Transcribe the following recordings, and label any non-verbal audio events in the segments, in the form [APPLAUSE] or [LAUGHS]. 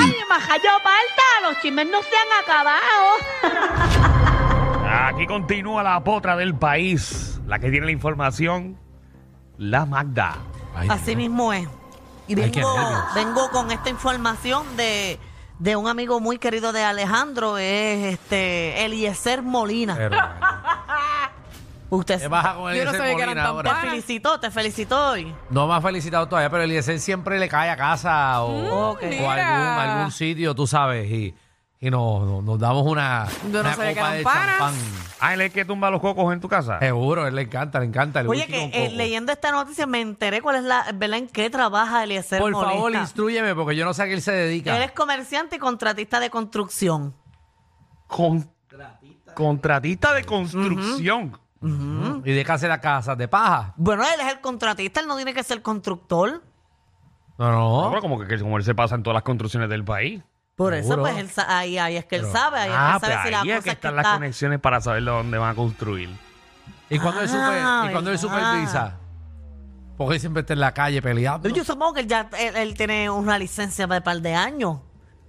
Ay, majayo falta, los chismes no se han acabado. Aquí continúa la potra del país. La que tiene la información, la Magda. Ay, Así mismo es. Y vengo con esta información de, de un amigo muy querido de Alejandro, es este Eliezer Molina. Usted ¿Qué baja con Yo no Eliezer sabía que eran Molina tan ahora? te felicitó, te felicitó hoy. No me ha felicitado todavía, pero Eliezer siempre le cae a casa o, ok. o Mira. algún, algún sitio, tú sabes, y, y nos, nos- nos damos una, Yo no una sabía que copa eran de panas. champán. Ah, él es el que tumba los cocos en tu casa. Seguro, a él le encanta, le encanta. El Oye, whisky que con eh, coco. leyendo esta noticia me enteré cuál es la, ¿verdad? En qué trabaja Eliezer Por Molina. favor, instruyeme, porque yo no sé a qué él se dedica. Él es comerciante y contratista de construcción. Con- Contratista de construcción. ¿Y de qué hace la casa? ¿De paja? Bueno, él es el contratista, él no tiene que ser constructor. No, no. Como que, que como él se pasa en todas las construcciones del país. Por eso, Seguro. pues, él, sa- ahí, ahí es que él Pero- sabe, ahí ah, es que él pues sabe si la ahí es cosa que es que están las está... conexiones para saber de dónde van a construir. ¿Y cuando él, Ah, super- y cuando él verdad. supervisa? Porque él siempre está en la calle peleando. Yo supongo que él ya él, él tiene una licencia de par de años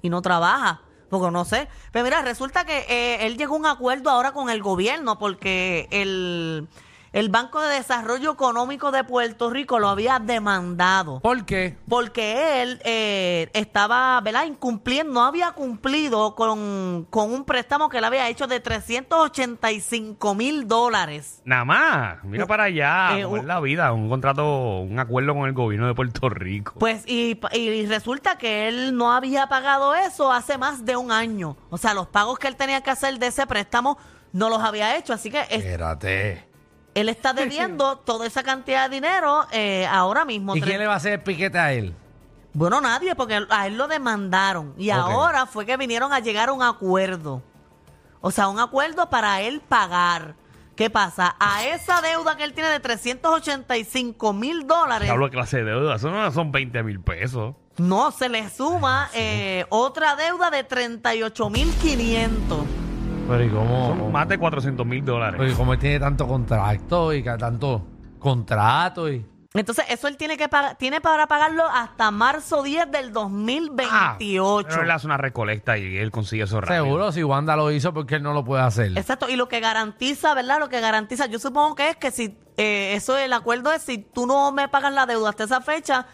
y no trabaja. Porque no sé. Pero mira, resulta que eh, él llegó a un acuerdo ahora con el gobierno porque el, el Banco de Desarrollo Económico de Puerto Rico lo había demandado. ¿Por qué? Porque él eh, estaba, ¿verdad? Incumpliendo, no había cumplido con, con un préstamo que él había hecho de 385 mil dólares. Nada más. Mira para allá. Eh, es un- la vida. Un contrato, un acuerdo con el gobierno de Puerto Rico. Pues, y, y resulta que él no había pagado eso hace más de un año. O sea, los pagos que él tenía que hacer de ese préstamo no los había hecho. Así que es- Espérate. Él está [LAUGHS] debiendo toda esa cantidad de dinero eh, ahora mismo. ¿Y quién le va a hacer el piquete a él? Bueno, nadie, porque a él lo demandaron. Y Ok. ahora fue que vinieron a llegar a un acuerdo. O sea, un acuerdo para él pagar. ¿Qué pasa? A esa deuda que él tiene de 385 mil dólares, Hablo de clase de deuda. Eso no son 20 mil pesos. no se le suma eh, otra deuda de 38 mil 500. Pero ¿y cómo? Son más de 400 mil dólares. Pero ¿y cómo él tiene tanto contrato y ca- tanto contrato y... Entonces, eso él tiene que pagar, tiene para pagarlo hasta marzo 10 del Ah, 2028. pero él hace una recolecta y él consigue eso rápido. Seguro, si Wanda lo hizo, porque él no lo puede hacer? Exacto, y lo que garantiza, ¿verdad? Lo que garantiza, yo supongo que es que si eh, eso, el acuerdo es si tú no me pagas la deuda hasta esa fecha,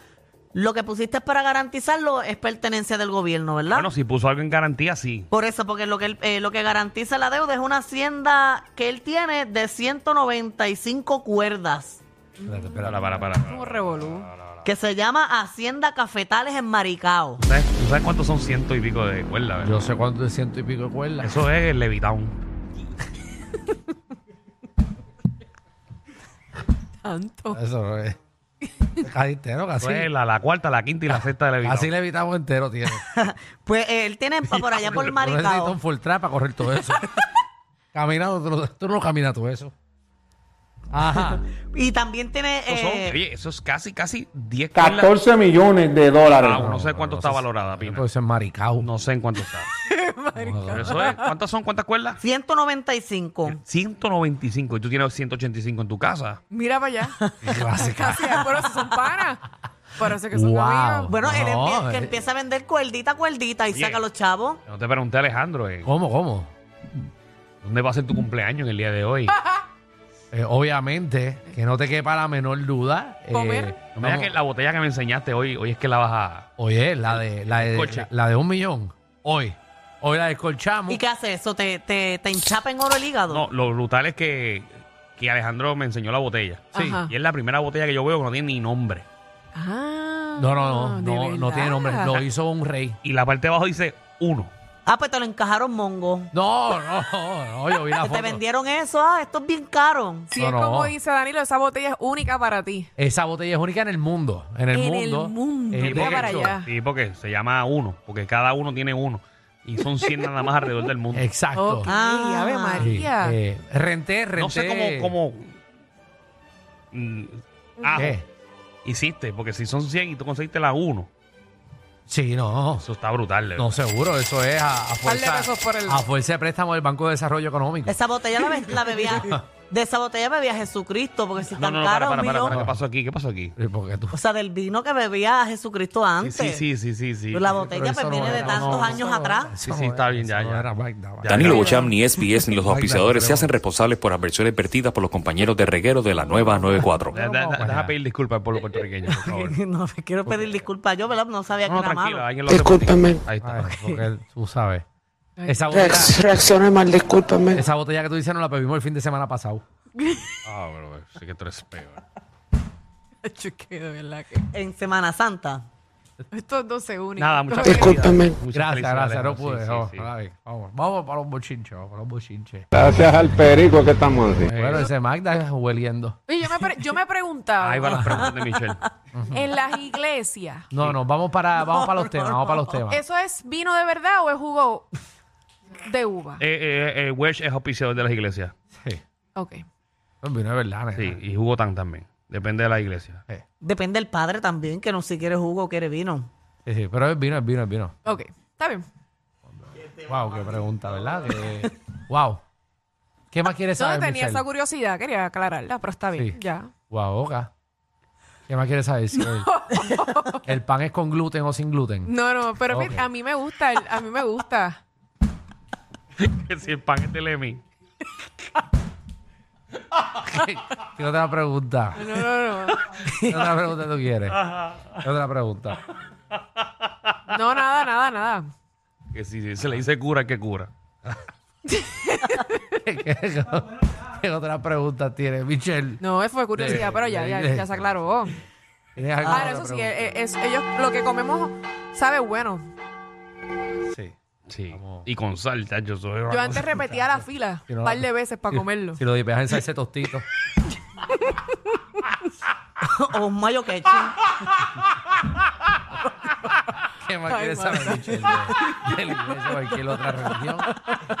lo que pusiste para garantizarlo es pertenencia del gobierno, ¿verdad? Bueno, si puso algo en garantía, sí. Por eso, porque lo que, él- eh, lo que garantiza la deuda es una hacienda que él tiene de 195 cuerdas, Espérate, espérate. Para, para, para. Como revolú. que se llama Hacienda Cafetales en Maricao. ¿Tú sabes, tú sabes cuántos son ciento y pico de cuerdas? verdad? Yo sé cuánto es ciento y pico de cuerdas. Eso es el Levitown. Tanto. Eso es. [LAUGHS] Casi entero, casi. Eso es la, la cuarta, la quinta y la sexta de. Así le evitamos entero, tiene. [LAUGHS] Pues eh, él tiene pa- por allá por Maricao. un full trap para correr todo eso. [LAUGHS] Caminando, tú, no- tú no caminas todo eso. Ajá. [LAUGHS] Y también tiene... Eso, son- eh, oye, eso es casi, casi 10 cuerdas. 14 millones de dólares. Ah, no sé cuánto está valorada, Pina. Pues es maricao. No sé en cuánto está. [LAUGHS] Pero eso es, ¿Cuántas son? ¿Cuántas cuerdas? 195. 195 y tú tienes 185 en tu casa. Mira [LAUGHS] para allá. Casi, por eso son panas. Por eso que son Wow. amigos. Bueno, él No, empie- que eh. empieza a vender cuerdita, cuerdita y Oye. saca los chavos. No te pregunté, Alejandro, eh, ¿Cómo, cómo? ¿dónde va a ser tu cumpleaños en el día de hoy? Eh, obviamente, que no te quepa la menor duda. eh, Comer. No me digas que la botella que me enseñaste hoy, hoy es que la vas a... Oye, la de, la de, la, de un millón. Hoy. Hoy la descolchamos. ¿Y qué hace eso? ¿Te, te, te enchapa en oro el hígado? No, lo brutal es que, que Alejandro me enseñó la botella. Sí. Ajá. Y es la primera botella que yo veo que no tiene ni nombre. Ah, No, no, no. ¿de No, no tiene nombre. Lo hizo un rey. Y la parte de abajo dice uno. Ah, pues te lo encajaron mongo. No, no, no. Yo vi la Que [LAUGHS] te foto. vendieron eso. Ah, esto es bien caro. Si No, es no. como dice Danilo, esa botella es única para ti. Esa botella es única en el mundo. En el En el mundo. mundo. Mira de para hecho, allá. Sí, porque se llama uno, porque cada uno tiene uno. Y son 100 nada más alrededor del mundo. Exacto. Ok, Ah. Ave Sí, María. eh, renté, renté. No sé cómo, cómo mm, ah, ¿Qué? hiciste, porque si son 100 y tú conseguiste la 1, Sí, no. eso está brutal. de No, verdad. seguro. Eso es a, a Par de fuerza, pesos por el- a fuerza de préstamo del Banco de Desarrollo Económico. Esa botella la, be- la bebía [LAUGHS] De esa botella bebía Jesucristo, porque si No, tan no, no, para, caro, para, un para, millón- para. ¿Qué pasó aquí? ¿Qué pasó aquí? ¿Y por qué tú? O sea, del vino que bebía Jesucristo antes. sí, sí, sí, sí. sí. La Pero botella eso pues no viene de era- tantos no, años eso no atrás. era- Sí, eso sí, no está era- bien, ya, eso no ya. era Magda, Magda. Ya. Danilo Bocham ni SBS ni los auspiciadores se hacen responsables por las versiones vertidas por los compañeros de reguero de la nueva 94. Da- da- da- Deja pedir disculpas al pueblo puertorriqueño, por favor. [LAUGHS] no me quiero pedir disculpas. Yo, ¿verdad? No sabía que No, era malo. alguien lo hace por ti. Ahí está. Ay, porque tú sabes. Esa botella, Reaccione mal, discúlpame. esa botella que tú dices no la bebimos el fin de semana pasado. [LAUGHS] Ah, pero sí que tú eres peor. Yo que de verdad que. En Semana Santa. Estos dos se unen. Nada, muchas Oye, Discúlpame. Muchas Gracias, felicidades, gracias. No pude. sí, no, sí. está bien. Vamos, vamos para los bochinches. Vamos para los bochinches. Gracias al perico que estamos así. Bueno, ese Magda es hueliendo. Oye, yo me, pre- yo me preguntaba, Ahí van las preguntas de Michelle. [LAUGHS] en las iglesias, No, no, vamos para, vamos para los temas. Vamos para los [LAUGHS] temas. ¿eso es vino de verdad o es jugo de uva? Eh, eh, eh, Welsh es auspiciador de las iglesias. Sí. Ok. No, vino de verdad, nena. Sí, y Hugo Tan también. Depende de la iglesia. Sí, Depende del padre también, que no si quiere jugo o quiere vino. sí, sí, pero es vino, es vino, es vino. Ok. Está bien. Wow, qué pregunta, ¿verdad? Que- wow. ¿Qué más quieres No saber, tenía Michelle? esa curiosidad, quería aclararla, pero está bien. Sí. Ya. Wow, oca. ¿Qué más quieres saber? Si el, [LAUGHS] el pan es con gluten o sin gluten. No, no, pero Ok. a mí me gusta, el- a mí me gusta. [LAUGHS] Que si el pan es de. ¿Qué, [LAUGHS] qué otra pregunta? No, no, no. ¿Qué otra pregunta tú quieres? ¿Qué otra pregunta? No, nada, nada, nada. Que si se le dice cura, que cura. [LAUGHS] ¿Qué, qué- qué otra pregunta tienes, Michelle? No, fue curiosidad, De- pero ya, ya, de- ya se aclaró. ¿Tienes alguna Ahora, otra eso sí, pregunta? eh, es, ellos, lo que comemos sabe bueno. Sí. Vamos. Y con sal, yo soy. Yo antes repetía la fila [LAUGHS] Si no un par de veces para comerlo. Si lo dipeas en salsa de tostito. [LAUGHS] o un mayo ketchup. [LAUGHS] ¿Qué más Ay, quieres madre. saber, Michelle? De, de la iglesia o cualquier otra religión.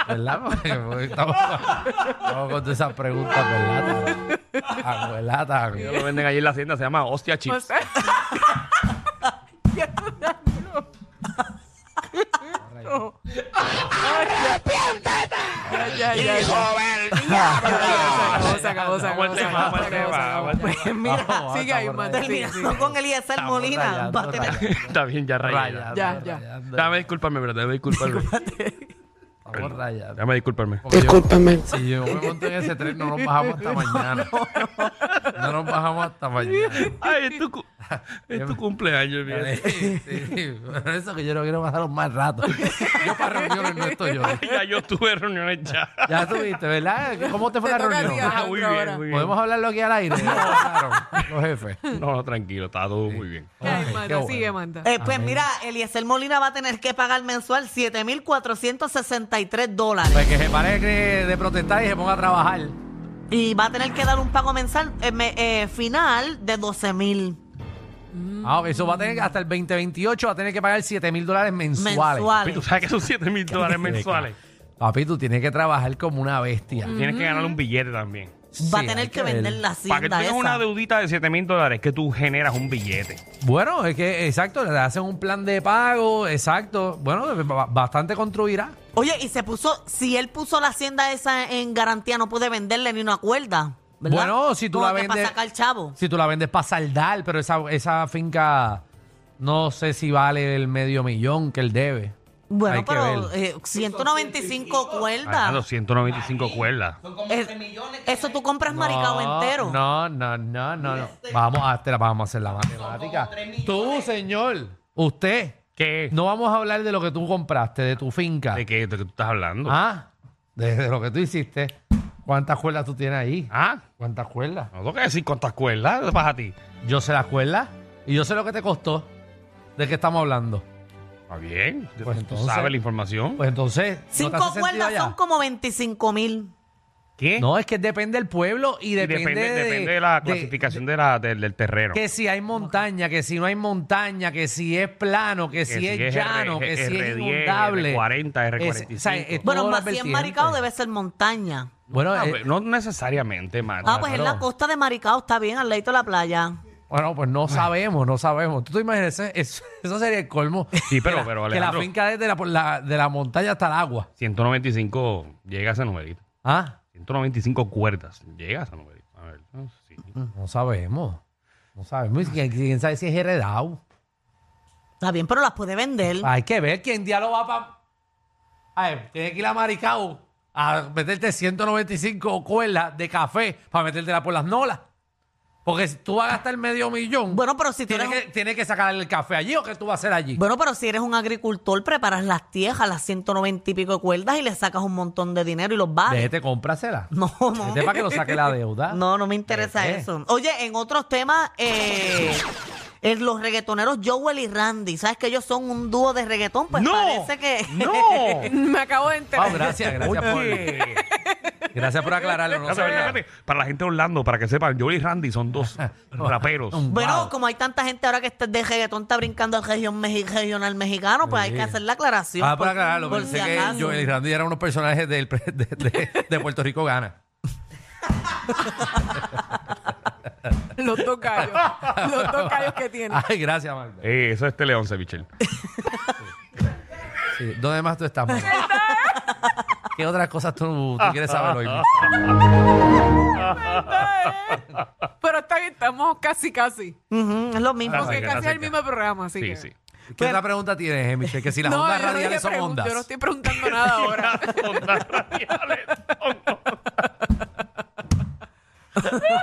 ¿Verdad? Porque, porque estamos, estamos con todas esas preguntas, ¿verdad? Abuelata. Ellos lo venden allí en la hacienda, se llama hostia O chips. sea, se acabó, se acabó, se acabó, tema. Mira, Vamos, sigue ahí, man. terminando con Eliezer Molina. rayando, va a tener- rayando, Está bien, ya rayando. Dame disculparme, pero dame disculparme. Dame disculparme. Discúlpame. Si yo me monto en ese tren, no nos bajamos hasta [LAUGHS] mañana. No nos bajamos hasta mañana. Ay, cu- es tu cumpleaños, mira. [LAUGHS] Sí, sí, Por eso que yo no quiero pasar más rato. Yo para reuniones no estoy yo. [LAUGHS] Ya yo tuve reuniones ya. Ya tuviste, ¿verdad? ¿Cómo te fue Te la toca a ti, reunión? Ah, muy bien, muy bien. ¿Podemos hablarlo aquí al aire? [LAUGHS] Los jefes. No, no, tranquilo, está todo muy bien. Ay, Ay, Manda, qué bueno. sigue, manda. Eh, pues mira, Eliezer Molina va a tener que pagar mensual 7.463 dólares. Pues que se pare de, de protestar y se ponga a trabajar. Y va a tener que dar un pago mensual eh, me- eh, final de 12.000 Ah, ok, eso va a tener que- hasta el 2028 va a tener que pagar 7 mil dólares mensuales. Papi, mensuales. ¿Tú sabes que son 7 mil dólares mensuales? Papi, tú tienes que trabajar como una bestia. Tienes que ganar un billete también. Va a tener que ver. vender la Para que tú hacienda tengas esa. una deudita de 7 mil dólares, que tú generas un billete. Bueno, es que, exacto, le hacen un plan de pago, exacto. Bueno, ba- bastante construirá. Oye, y se puso, si él puso la hacienda esa en garantía, no puede venderle ni una cuerda. ¿Verdad? Bueno, si tú Como la que vendes- Para sacar chavo. Si tú la vendes para saldar, pero esa, esa finca no sé si vale el medio millón que él debe. Bueno, Hay que pero ver. eh, 195 Ah, cuerdas. 295 cuerdas. Es- eso tú compras maricao entero. No, no, no, no, no. Vamos a, te la- vamos a hacer la matemática. Tú, señor, usted, ¿Qué? no vamos a hablar de lo que tú compraste, de tu finca. ¿De qué, de qué tú estás hablando? Ah, de, de lo que tú hiciste. ¿Cuántas cuerdas tú tienes ahí? ¿Ah? ¿Cuántas cuerdas? No tengo que decir cuántas cuerdas para ti. Yo sé las cuerdas y yo sé lo que te costó. ¿De qué estamos hablando? Está bien. Pues tú entonces- sabes la información. Pues entonces, ¿no te Cinco hace sentido cuerdas ya? son como 25 mil. ¿Qué? No, es que depende del pueblo y Y depende, depende, de, depende de la de- clasificación de la, del, del terreno. que si hay montaña, que si no hay montaña, que si es plano, que, si es, llano, R- que si es R10, inundable. R40, Es- R45. o sea, es Bueno, más si es maricao debe ser montaña. Bueno, No, eh, pero no necesariamente, Marta. Ah, pues en la costa de Maricao está bien, al ladito de la playa. bueno, pues no sabemos, no sabemos. ¿Tú te imaginas? Eso, eso sería el colmo. Sí, pero- Que la- pero, Que la finca es de la, por la- de la montaña hasta el agua. 195 llega a ese numerito. Ah, 195 cuerdas. Llega esa número. A ver, no, sí. No sabemos. No sabemos. ¿Quién, quién sabe si es heredado? Está bien, pero las puede vender. Hay que ver quién día lo va para. A ver, tienes que ir a Maricao a meterte 195 cuerdas de café para metértela por las nolas. Porque si tú vas a gastar medio millón, Bueno, pero si tú tienes eres que, tienes que sacar el café allí o qué tú vas a hacer allí. Bueno, pero si eres un agricultor, preparas las tierras, las 190 y pico de cuerdas y le sacas un montón de dinero y los vales. Vete, cómprasela. No, no. Para que lo saque la [LAUGHS] deuda. No, no me interesa Vete. eso. Oye, en otros temas, eh, eh, los reggaetoneros Joel y Randy, ¿sabes que ellos son un dúo de reggaetón? Pues ¡No! parece que... ¡No! [LAUGHS] [LAUGHS] Me acabo de enterar. Wow, gracias, gracias Oye. por, gracias por aclararlo. No Espérate, sabía. espérate, espérate. Para la gente de Orlando, para que sepan, Joel y Randy son dos [LAUGHS] raperos. Bueno, Wow. como hay tanta gente ahora que está de reggaetón está brincando al región mexi- regional mexicano, pues hay que hacer la aclaración. Ah, por por- aclararlo. por Pensé si que acaso. Joel y Randy eran unos personajes del pre- de, de- de Puerto Rico Gana. [LAUGHS] Los dos gallos. Los dos gallos que tiene. Ay, gracias, Magda. Eh, eso es Tele 11, Michelle. Sí. ¿Dónde más tú estás, Magda? ¿Qué otras cosas tú, tú quieres saber hoy? [LAUGHS] Pero está bien, estamos casi, casi. Ujú, es lo mismo. Porque casi casi, es el mismo programa, así Sí, que. sí. ¿Qué otra pregunta tienes, eh, Michelle? Que si las no, ondas yo no dije radiales son ondas. Yo no estoy preguntando nada ahora. [LAUGHS] Ondas radiales.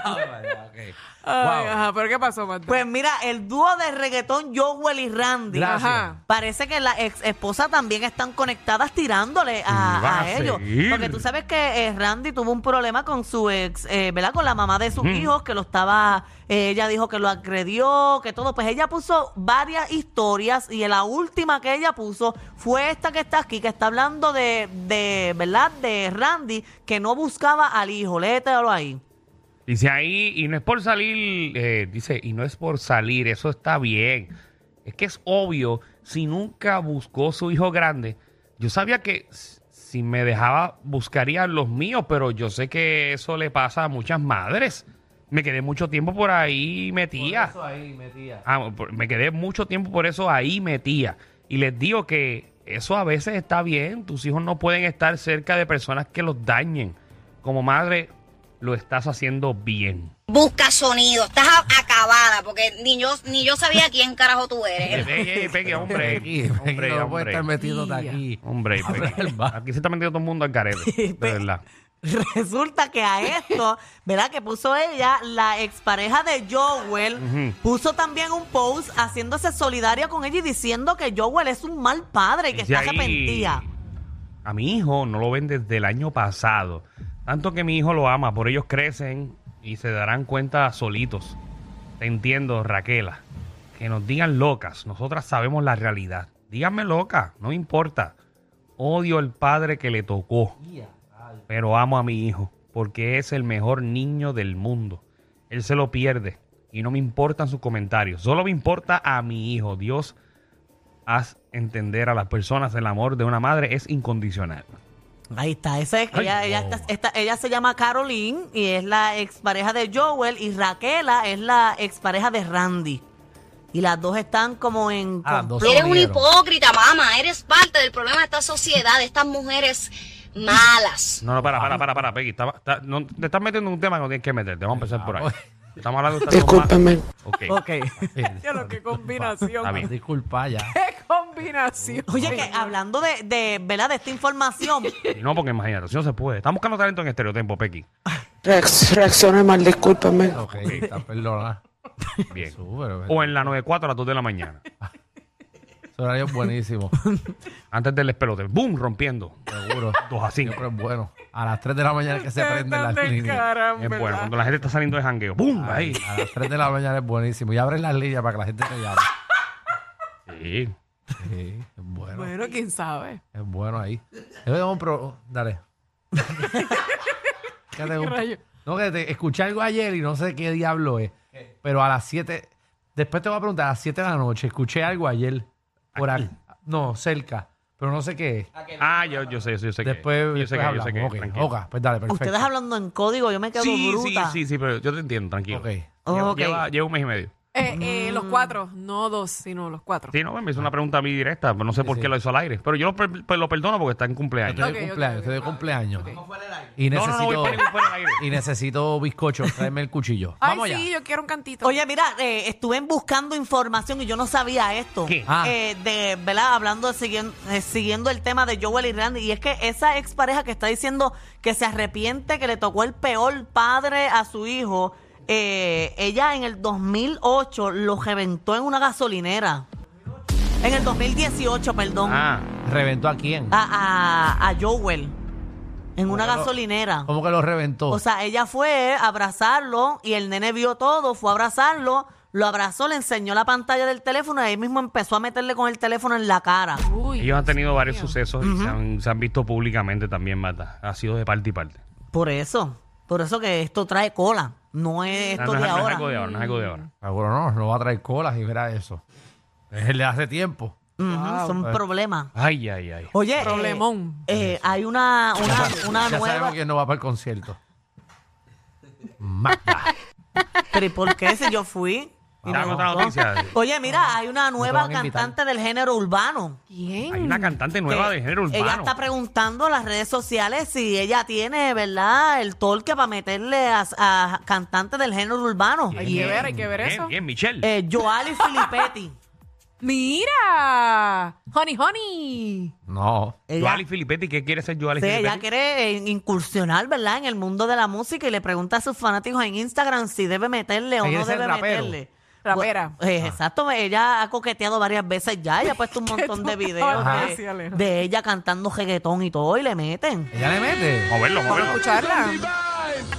Ay, vaya, [LAUGHS] ok. Ay, Wow. ajá, pero ¿qué pasó, Marta? Pues mira, el dúo de reggaetón Joel y Randy. Gracias. Ajá. Parece que la ex esposa también están conectadas tirándole a, Y van a a ellos. seguir. Porque tú sabes que eh, Randy tuvo un problema con su ex, eh, ¿verdad? Con la mamá de sus hijos, que lo estaba, eh, ella dijo que lo agredió, que todo. Pues ella puso varias historias y la última que ella puso fue esta que está aquí, que está hablando de, de ¿verdad? De Randy, que no buscaba al hijo. Léetelo ahí. Dice ahí, y no es por salir, eh, dice, y no es por salir, eso está bien. Es que es obvio, si nunca buscó su hijo grande, yo sabía que si me dejaba, buscaría los míos, pero yo sé que eso le pasa a muchas madres. Me quedé mucho tiempo por ahí metía. Eso ahí, metía. Ah, por- me quedé mucho tiempo por eso ahí metía. Y les digo que eso a veces está bien. Tus hijos no pueden estar cerca de personas que los dañen. Como madre, lo estás haciendo bien. Busca sonido, estás acabada, porque ni yo, ni yo sabía quién carajo tú eres. ey, ey, Peggy, hombre. Aquí, Hombre, no puede estar hombre. metiéndote aquí. Hombre, Peggy. Aquí se está metiendo todo el mundo al carete. De verdad. Resulta que a esto, ¿verdad? Que puso ella, la expareja de Joel, Ujú. puso también un post haciéndose solidaria con ella y diciendo que Joel es un mal padre y que Dice está ahí, arrepentida. A mi hijo no lo ven desde el año pasado. Tanto que mi hijo lo ama, por ellos crecen y se darán cuenta solitos. Te entiendo, Raquela. Que nos digan locas. Nosotras sabemos la realidad. Díganme loca, no importa. Odio el padre que le tocó. Pero amo a mi hijo, porque es el mejor niño del mundo. Él se lo pierde y no me importan sus comentarios. Solo me importa a mi hijo. Dios haz entender a las personas el amor de una madre es incondicional. Ahí está, esa es, Ay, ella, ella, está- se llama Caroline y es la expareja de Joel y Raquela es la expareja de Randy. Y las dos están como en... Ah, dos Eres un Unieron. hipócrita, mamá. Eres parte del problema de esta sociedad, de estas mujeres malas. No, no, para, para, para, para, Peggy. Estaba- está- no, te estás metiendo en un tema que no tienes que meterte. Vamos a empezar por ahí. Estamos hablando de estas dos Discúlpame. más- Ok. Ok. [LAUGHS] Ya lo que combinación. Está bien. Disculpa ya. [LAUGHS] ¡Qué combinación! Oye, que hablando de, de, ¿verdad? de esta información, Y [LAUGHS] no, porque imagínate, si no se puede. Estamos buscando talento en estereotipo, Peggy. Reacc- reaccioné mal, discúlpame. Ok, está perdona. Bien. Súper. O en la 94 a las 2 de la mañana. Ese horario es buenísimo. Antes del espelote. ¡Boom! Rompiendo. Seguro. Dos a cinco. Siempre es bueno. A las 3 de la mañana es que se prenden las líneas. Es bueno. Cuando la gente está saliendo de jangueo. ¡Boom! Ahí. A las 3 de la mañana es buenísimo. Y abren las líneas para que la gente te llame. Sí. Sí, es bueno. Bueno, quién sabe. Es bueno ahí. Yo tengo un pro... Dale. [LAUGHS] Que tengo un- rayo? No, que te escuché algo ayer y no sé qué diablo es. Pero a las 7... Después te voy a preguntar, a las 7 de la noche, escuché algo ayer. Por aquí. No, cerca. Pero no sé qué es. Ah, yo, yo sé, yo sé que. Después, yo sé después que, yo hablamos. sé que. Ok, tranquilo. ok, pues dale, perfecto. ustedes hablando en código, yo me quedo Sí, sí, bruta. sí, sí, pero yo te entiendo, tranquilo. Ok. Lleva, Ok. lleva- lleva un mes y medio. Eh, eh, los cuatro, no dos, sino los cuatro. Sí, no, me hizo una pregunta a mí directa, pero no sé por sí. qué lo hizo al aire. Pero yo lo, per- pues lo perdono porque está en cumpleaños. Estoy Ok, de ok, cumpleaños, ok. estoy de cumpleaños. Y No, no, no voy necesito, para ningún fuera del aire. y necesito bizcocho, tráeme el cuchillo. Ay, Vamos allá. sí, yo quiero un cantito. Oye, mira, eh, estuve buscando información y yo no sabía esto. ¿Qué? Ah. Eh, de, ¿verdad? Hablando, de siguiendo, eh, siguiendo el tema de Joel y Randy. Y es que esa expareja que está diciendo que se arrepiente, que le tocó el peor padre a su hijo, eh, ella en el 2008 lo reventó en una gasolinera. En el 2018, perdón. Ah, ¿Reventó a quién? A, a, a Joel. En una lo- gasolinera. ¿Cómo que lo reventó? O sea, ella fue a abrazarlo y el nene vio todo, fue a abrazarlo, lo abrazó, le enseñó la pantalla del teléfono y ahí mismo empezó a meterle con el teléfono en la cara. Uy, ellos han tenido Dios varios mío. sucesos y se han, se han visto públicamente también, Mata. Ha sido de parte y parte. Por eso, por eso que esto trae cola, no es Ah, esto no, es- de no es ahora. algo de ahora, no es algo de ahora. Seguro no, no va a traer colas y verá eso. Es el de hace tiempo. Ujú, son problemas. Ay, ay, ay. Oye, eh, Problemón. eh, hay una, una, una ya nueva... sabemos quién no va para el concierto. Magda. Pero ¿y por qué si yo fui? Dame otra noticia. Oye, mira, hay una nueva van a invitar. cantante del género urbano. ¿Quién? Hay una cantante nueva que de género urbano. Ella está preguntando en las redes sociales si ella tiene, ¿verdad?, el torque para meterle a, a cantantes del género urbano. Hay que ver, hay que ver Bien, eso. bien, Michelle. Eh, Joali [LAUGHS] Filippetti. Mira, honey, honey. No. Ella, Joali Filippetti, ¿qué quiere ser Joali sí, Filippetti? ella quiere eh, incursionar, ¿verdad?, en el mundo de la música y le pregunta a sus fanáticos en Instagram si debe meterle o Ella no debe rapero. meterle. Rapera. Eh, Exacto, ella ha coqueteado varias veces ya, ella ha puesto un [LAUGHS] montón de videos de, ella cantando reggaetón y todo y le meten. ¿Ella le mete? Moverlo, Vamos a moverlo. escucharla.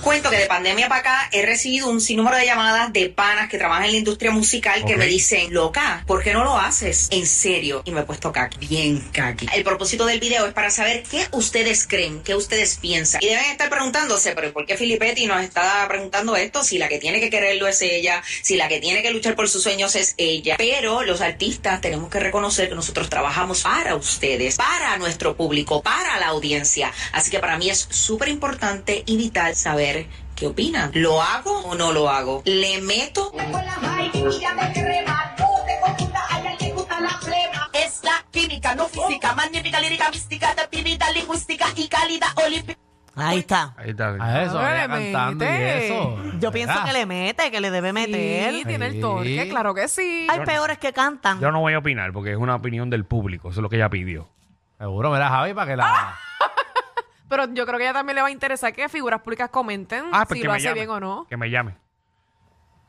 Cuento que de pandemia para acá he recibido un sinnúmero de llamadas de panas que trabajan en la industria musical que me dicen, loca, ¿por qué no lo haces? En serio. Y me he puesto caqui, bien caqui. El propósito del video es para saber qué ustedes creen, qué ustedes piensan. Y deben estar preguntándose, pero ¿por qué Filippetti nos está preguntando esto? Si la que tiene que quererlo es ella, si la que tiene que luchar por sus sueños es ella. Pero los artistas tenemos que reconocer que nosotros trabajamos para ustedes, para nuestro público, para la audiencia. Así que para mí es súper importante y vital saber qué opinan. ¿Lo hago o no lo hago? ¿Le meto? Es la química, no física, magnífica, lírica, mística, actividad lingüística y calidad olímpica. Ahí está. Ahí está. A eso, Ahora ella le cantando y mete. eso. Yo pienso que le mete, que le debe meter. Sí, tiene el torque, claro que sí. Hay peores que cantan. Yo no voy a opinar porque es una opinión del público. Eso es lo que ella pidió. Seguro, mira, Javi, para que la... Pero yo creo que ella también le va a interesar que figuras públicas comenten Ah, pues si que lo me hace llame. bien o no. Que me llame.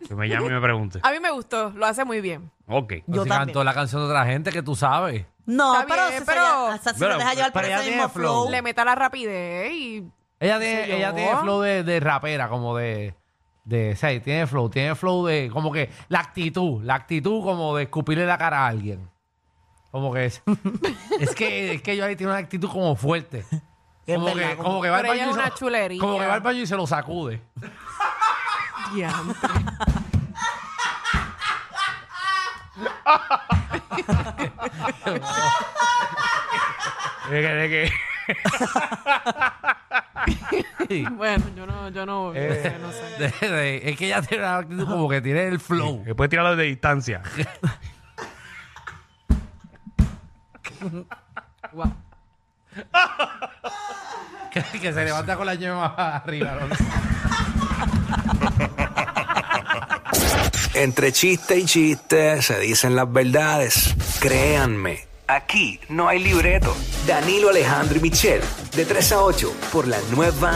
Que me llame y me pregunte. [LAUGHS] A mí me gustó, lo hace muy bien. Ok. Yo si también. cantó la canción de otra gente que tú sabes. No, Está pero, bien, si pero- se, ella- hasta si Bueno, lo deja llevar por pero ese ella mismo tiene flow. flow. Le meta la rapidez y Ella tiene, Sí, ella tiene flow de, de rapera, como de... de sí, tiene flow, tiene flow de... Como que la actitud, la actitud como de escupirle la cara a alguien. Como que es... [LAUGHS] es que es que yo ahí tiene una actitud como fuerte. Es Como verdad, que, como- como que va al Pero ella baño es y se una lo- chulería. Como que va al baño y se lo sacude. diantre. [LAUGHS] De que- de que- [LAUGHS] Bueno, yo no, yo no, Eh, sé, no sé. de- de- es que ella tiene una actitud como que tiene el flow. que puede tirarlo de distancia. [LAUGHS] Que, que se levanta con la yema [LAUGHS] arriba. ¿no? Entre chiste y chiste se dicen las verdades. Créanme, aquí no hay libreto. Danilo Alejandro y Michel, de 3 a 8, por la nueva